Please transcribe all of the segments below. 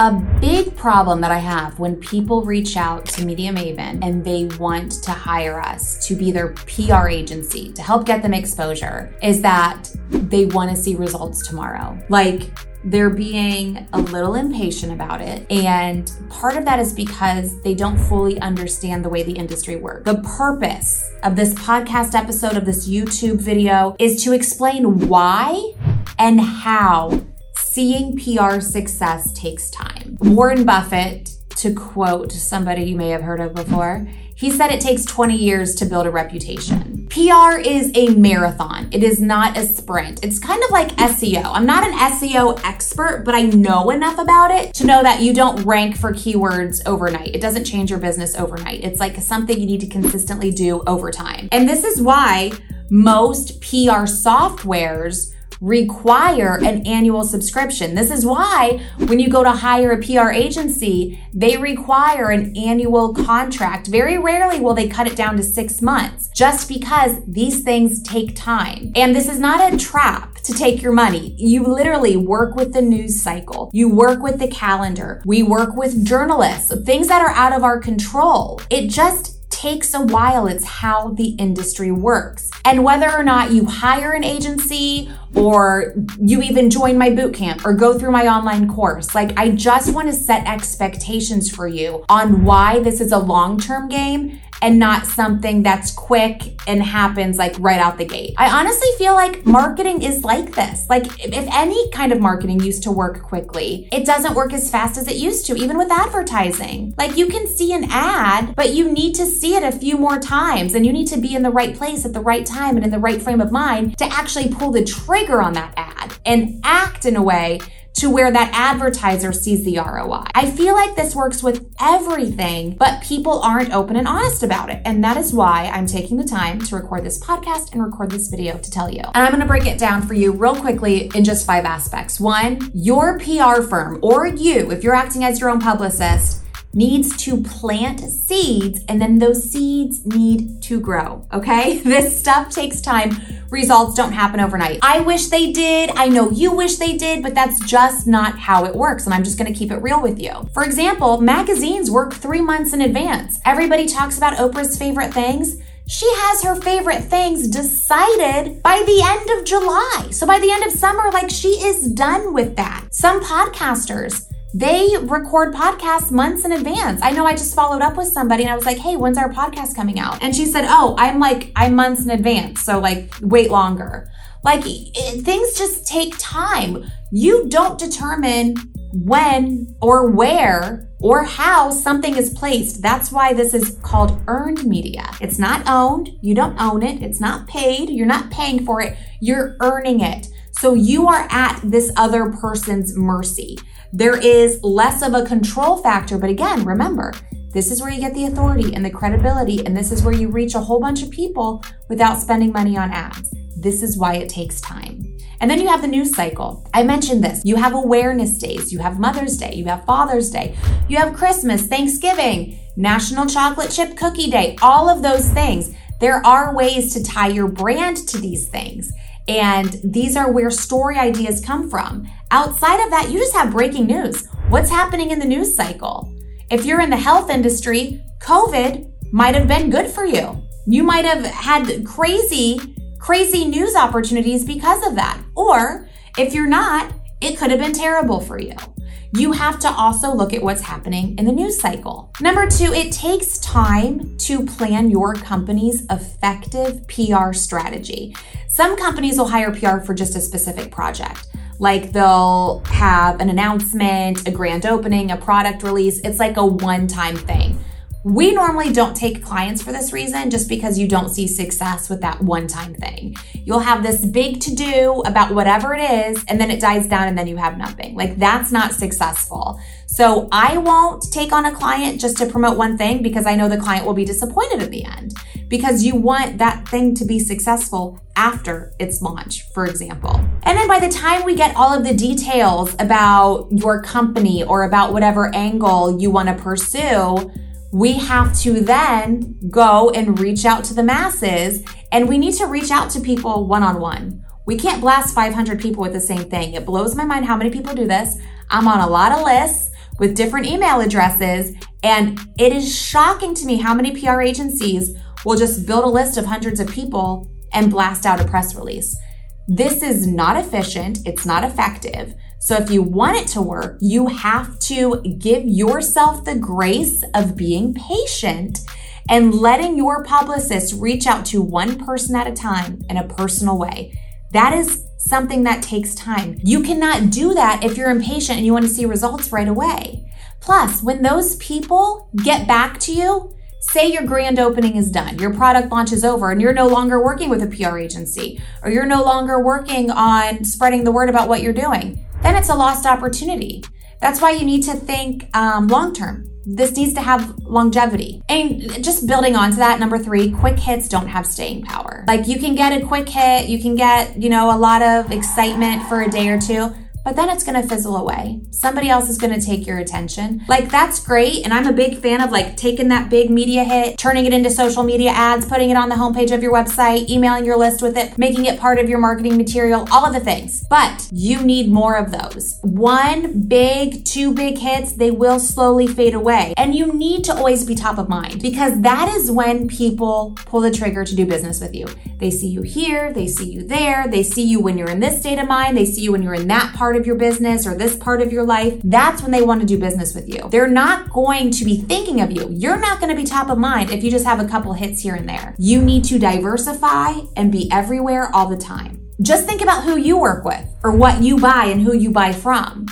A big problem that I have when people reach out to Media Maven and they want to hire us to be their PR agency to help get them exposure is that they want to see results tomorrow. Like, they're being a little impatient about it. And part of that is because they don't fully understand the way the industry works. The purpose of this podcast episode, of this YouTube video, is to explain why and how seeing PR success takes time. Warren Buffett, to quote somebody you may have heard of before, he said it takes 20 years to build a reputation. PR is a marathon. It is not a sprint. It's kind of like SEO. I'm not an SEO expert, but I know enough about it to know that you don't rank for keywords overnight. It doesn't change your business overnight. It's like something you need to consistently do over time. And this is why most PR softwares require an annual subscription. This is why when you go to hire a PR agency, they require an annual contract. Very rarely will they cut it down to six months just because these things take time. And this is not a trap to take your money. You literally work with the news cycle. You work with the calendar. We work with journalists, things that are out of our control. It just takes a while. It's how the industry works. And whether or not you hire an agency or you even join my boot camp or go through my online course, like I just want to set expectations for you on why this is a long term game and not something that's quick and happens like right out the gate. I honestly feel like marketing is like this. Like if any kind of marketing used to work quickly, it doesn't work as fast as it used to, even with advertising. Like you can see an ad, but you need to see it a few more times and you need to be in the right place at the right time and in the right frame of mind to actually pull the trigger on that ad and act in a way to where that advertiser sees the ROI. I feel like this works with everything, but people aren't open and honest about it. And that is why I'm taking the time to record this podcast and record this video to tell you. And I'm to break it down for you real quickly in just five aspects. One, your PR firm or you, if you're acting as your own publicist, needs to plant seeds and then those seeds need to grow. Okay. This stuff takes time. Results don't happen overnight. I wish they did. I know you wish they did, but that's just not how it works. And I'm just going to keep it real with you. For example, magazines work three months in advance. Everybody talks about Oprah's favorite things. She has her favorite things decided by the end of July. So by the end of summer, like she is done with that. Some podcasters, they record podcasts months in advance. I know I just followed up with somebody and I was like, hey, when's our podcast coming out? And she said, oh, I'm like, I'm months in advance. So, like, wait longer. Like, it, things just take time. You don't determine when or where or how something is placed. That's why this is called earned media. It's not owned. You don't own it. It's not paid. You're not paying for it. You're earning it. So you are at this other person's mercy there is less of a control factor. But again, remember, this is where you get the authority and the credibility, and this is where you reach a whole bunch of people without spending money on ads. This is why it takes time. And then you have the news cycle. I mentioned this. You have awareness days, you have Mother's Day, you have Father's Day, you have Christmas, Thanksgiving, National Chocolate Chip Cookie Day, all of those things. There are ways to tie your brand to these things. And these are where story ideas come from. Outside of that, you just have breaking news. What's happening in the news cycle? If you're in the health industry, COVID might have been good for you. You might have had crazy, crazy news opportunities because of that. Or if you're not, it could have been terrible for you you have to also look at what's happening in the news cycle. Number two, it takes time to plan your company's effective PR strategy. Some companies will hire PR for just a specific project. Like they'll have an announcement, a grand opening, a product release. It's like a one time thing. We normally don't take clients for this reason just because you don't see success with that one time thing. You'll have this big to do about whatever it is, and then it dies down and then you have nothing. Like that's not successful. So I won't take on a client just to promote one thing because I know the client will be disappointed at the end because you want that thing to be successful after its launch, for example. And then by the time we get all of the details about your company or about whatever angle you want to pursue, we have to then go and reach out to the masses and we need to reach out to people one on one. We can't blast 500 people with the same thing. It blows my mind how many people do this. I'm on a lot of lists with different email addresses. And it is shocking to me how many PR agencies will just build a list of hundreds of people and blast out a press release. This is not efficient. It's not effective. So if you want it to work, you have to give yourself the grace of being patient and letting your publicist reach out to one person at a time in a personal way. That is something that takes time. You cannot do that if you're impatient and you want to see results right away. Plus, when those people get back to you, say your grand opening is done, your product launch is over, and you're no longer working with a PR agency, or you're no longer working on spreading the word about what you're doing, then it's a lost opportunity. That's why you need to think um, long term. This needs to have longevity. And just building onto that, number three, quick hits don't have staying power. Like you can get a quick hit, you can get, you know, a lot of excitement for a day or two, but then it's to fizzle away. Somebody else is to take your attention. Like that's great. And I'm a big fan of like taking that big media hit, turning it into social media ads, putting it on the homepage of your website, emailing your list with it, making it part of your marketing material, all of the things. But you need more of those. One big, two big hits, they will slowly fade away. And you need to always be top of mind because that is when people pull the trigger to do business with you. They see you here, they see you there, they see you when you're in this state of mind, they see you when you're in that part of your business or this part of your life. That's when they want to do business with you. They're not going to be thinking of you. You're not going to be top of mind if you just have a couple hits here and there. You need to diversify and be everywhere all the time. Just think about who you work with or what you buy and who you buy from.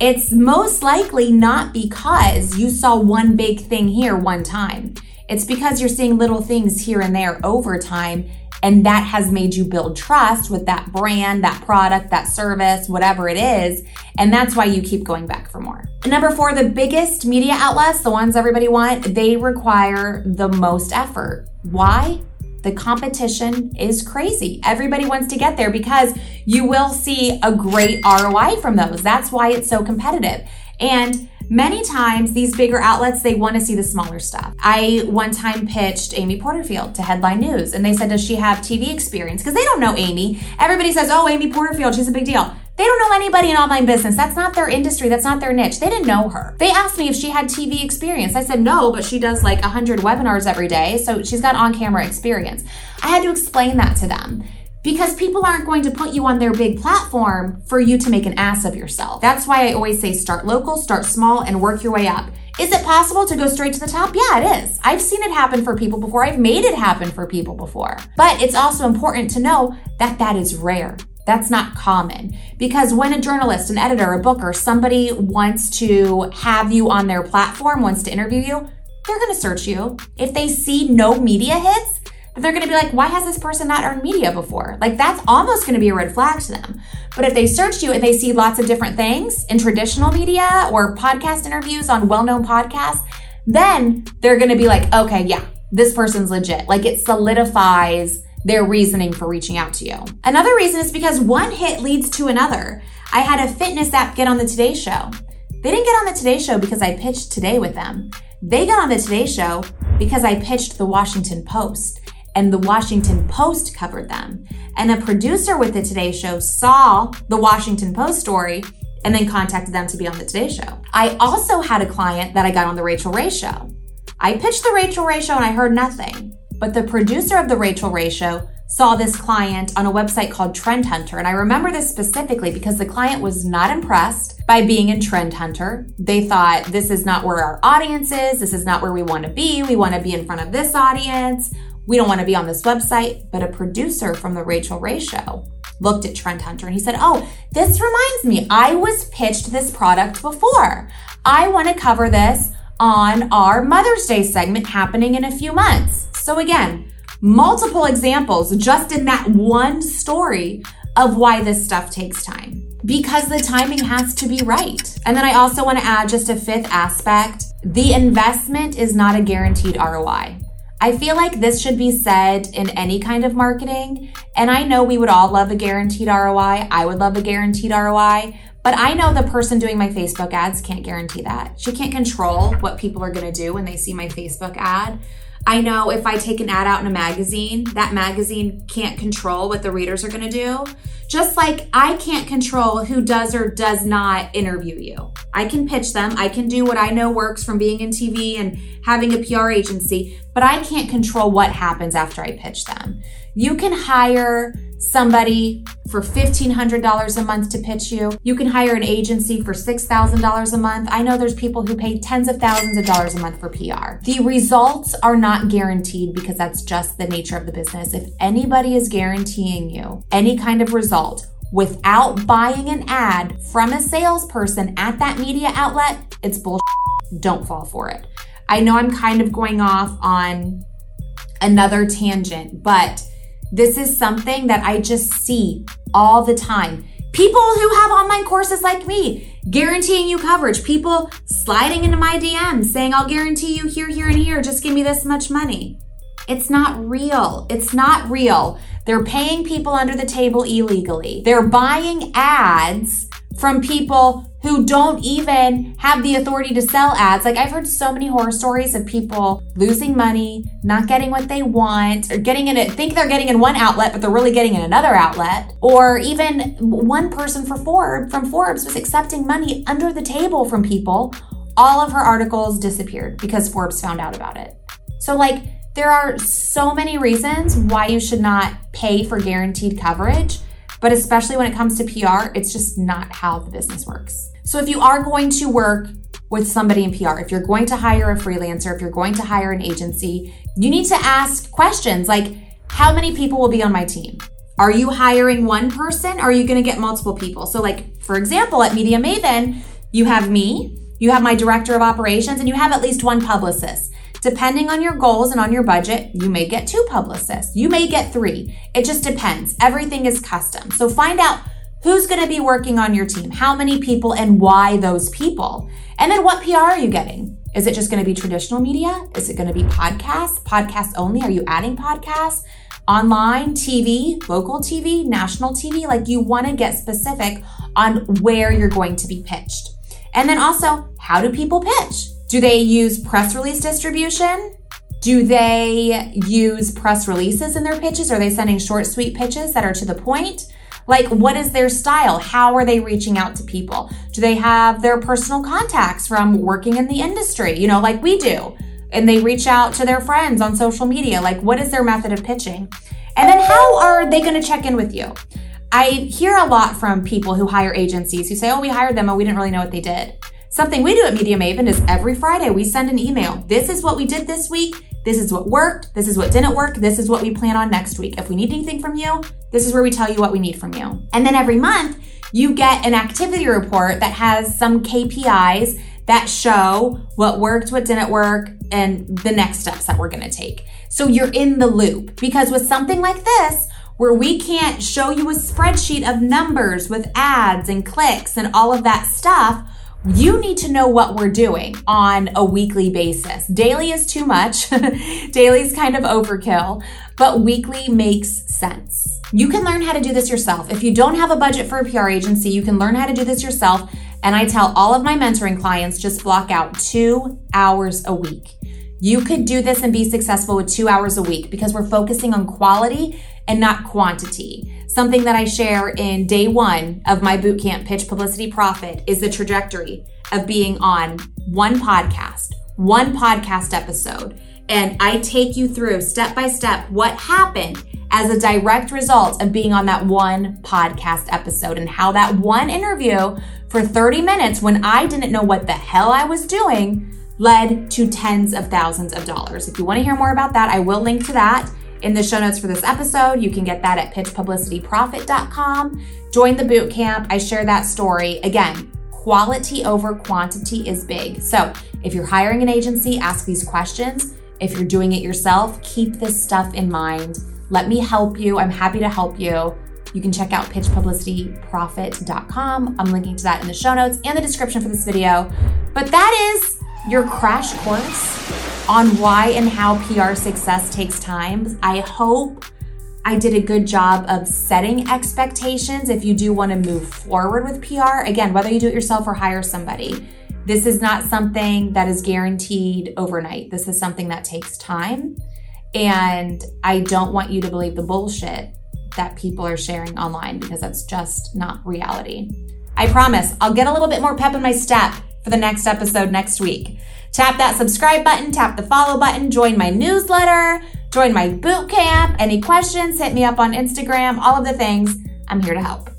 It's most likely not because you saw one big thing here one time. It's because you're seeing little things here and there over time and that has made you build trust with that brand, that product, that service, whatever it is. And that's why you keep going back for more. number four, the biggest media outlets, the ones everybody want, they require the most effort. Why? The competition is crazy. Everybody wants to get there because you will see a great ROI from those. That's why it's so competitive. And Many times, these bigger outlets, they want to see the smaller stuff. I one time pitched Amy Porterfield to Headline News, and they said, Does she have TV experience? Because they don't know Amy. Everybody says, Oh, Amy Porterfield, she's a big deal. They don't know anybody in online business. That's not their industry. That's not their niche. They didn't know her. They asked me if she had TV experience. I said no, but she does like 100 webinars every day. So she's got on camera experience. I had to explain that to them because people aren't going to put you on their big platform for you to make an ass of yourself. That's why I always say start local, start small, and work your way up. Is it possible to go straight to the top? Yeah, it is. I've seen it happen for people before. I've made it happen for people before. But it's also important to know that that is rare. That's not common because when a journalist, an editor, a booker, somebody wants to have you on their platform, wants to interview you, they're going to search you. If they see no media hits, they're going to be like, why has this person not earned media before? Like, that's almost going to be a red flag to them. But if they search you and they see lots of different things in traditional media or podcast interviews on well known podcasts, then they're going to be like, okay, yeah, this person's legit. Like, it solidifies their reasoning for reaching out to you. Another reason is because one hit leads to another. I had a fitness app get on the Today Show. They didn't get on the Today Show because I pitched Today with them. They got on the Today Show because I pitched the Washington Post and the Washington Post covered them. And a producer with the Today Show saw the Washington Post story and then contacted them to be on the Today Show. I also had a client that I got on the Rachael Ray Show. I pitched the Rachael Ray Show and I heard nothing. But the producer of the Rachael Ray Show saw this client on a website called Trend Hunter. And I remember this specifically because the client was not impressed by being in Trend Hunter. They thought, this is not where our audience is. This is not where we want to be. We want to be in front of this audience we don't want to be on this website, but a producer from the Rachael Ray show looked at Trend Hunter and he said, Oh, this reminds me, I was pitched this product before. I want to cover this on our Mother's Day segment happening in a few months. So again, multiple examples just in that one story of why this stuff takes time because the timing has to be right. And then I also want to add just a fifth aspect. The investment is not a guaranteed ROI. I feel like this should be said in any kind of marketing. And I know we would all love a guaranteed ROI. I would love a guaranteed ROI. But I know the person doing my Facebook ads can't guarantee that. She can't control what people are going to do when they see my Facebook ad. I know if I take an ad out in a magazine, that magazine can't control what the readers are going to do. Just like I can't control who does or does not interview you. I can pitch them. I can do what I know works from being in TV and having a PR agency, but I can't control what happens after I pitch them. You can hire somebody for $1,500 a month to pitch you. You can hire an agency for $6,000 a month. I know there's people who pay tens of thousands of dollars a month for PR. The results are not guaranteed because that's just the nature of the business. If anybody is guaranteeing you any kind of result, without buying an ad from a salesperson at that media outlet, it's bullshit. Don't fall for it. I know I'm kind of going off on another tangent, but this is something that I just see all the time. People who have online courses like me guaranteeing you coverage, people sliding into my DMs saying, I'll guarantee you here, here, and here, just give me this much money. It's not real. It's not real. They're paying people under the table illegally. They're buying ads from people who don't even have the authority to sell ads. Like I've heard so many horror stories of people losing money, not getting what they want, or getting in it, think they're getting in one outlet, but they're really getting in another outlet. Or even one person for Forbes from Forbes was accepting money under the table from people. All of her articles disappeared because Forbes found out about it. So like there are so many reasons why you should not pay for guaranteed coverage. But especially when it comes to PR, it's just not how the business works. So if you are going to work with somebody in PR, if you're going to hire a freelancer, if you're going to hire an agency, you need to ask questions like, how many people will be on my team? Are you hiring one person? Or are you going to get multiple people? So, like, for example, at Media Maven, you have me, you have my director of operations, and you have at least one publicist. Depending on your goals and on your budget, you may get two publicists. You may get three. It just depends. Everything is custom. So find out who's going to be working on your team, how many people, and why those people. And then what PR are you getting? Is it just going to be traditional media? Is it going to be podcasts? Podcasts only? Are you adding podcasts? Online, TV, local TV, national TV? Like you want to get specific on where you're going to be pitched. And then also, how do people pitch? Do they use press release distribution? Do they use press releases in their pitches? Are they sending short, sweet pitches that are to the point? Like, what is their style? How are they reaching out to people? Do they have their personal contacts from working in the industry, you know, like we do? And they reach out to their friends on social media. Like, what is their method of pitching? And then how are they going to check in with you? I hear a lot from people who hire agencies who say, oh, we hired them and we didn't really know what they did. Something we do at Media Maven is every Friday we send an email. This is what we did this week. This is what worked. This is what didn't work. This is what we plan on next week. If we need anything from you, this is where we tell you what we need from you. And then every month, you get an activity report that has some KPIs that show what worked, what didn't work, and the next steps that we're gonna take. So you're in the loop because with something like this, where we can't show you a spreadsheet of numbers with ads and clicks and all of that stuff, you need to know what we're doing on a weekly basis. Daily is too much. Daily is kind of overkill, but weekly makes sense. You can learn how to do this yourself. If you don't have a budget for a PR agency, you can learn how to do this yourself. And I tell all of my mentoring clients just block out two hours a week. You could do this and be successful with two hours a week because we're focusing on quality and not quantity. Something that I share in day one of my bootcamp, Pitch Publicity Profit, is the trajectory of being on one podcast, one podcast episode. And I take you through step by step what happened as a direct result of being on that one podcast episode and how that one interview for 30 minutes when I didn't know what the hell I was doing led to tens of thousands of dollars. If you want to hear more about that, I will link to that in the show notes for this episode. You can get that at pitchpublicityprofit.com. Join the boot camp. I share that story. Again, quality over quantity is big. So if you're hiring an agency, ask these questions. If you're doing it yourself, keep this stuff in mind. Let me help you. I'm happy to help you. You can check out pitchpublicityprofit.com. I'm linking to that in the show notes and the description for this video. But that is your crash course on why and how PR success takes time. I hope I did a good job of setting expectations if you do want to move forward with PR. Again, whether you do it yourself or hire somebody, This is not something that is guaranteed overnight. This is something that takes time. And I don't want you to believe the bullshit that people are sharing online because that's just not reality. I promise I'll get a little bit more pep in my step for the next episode next week. Tap that subscribe button, tap the follow button, join my newsletter, join my boot camp. Any questions, hit me up on Instagram, all of the things. I'm here to help.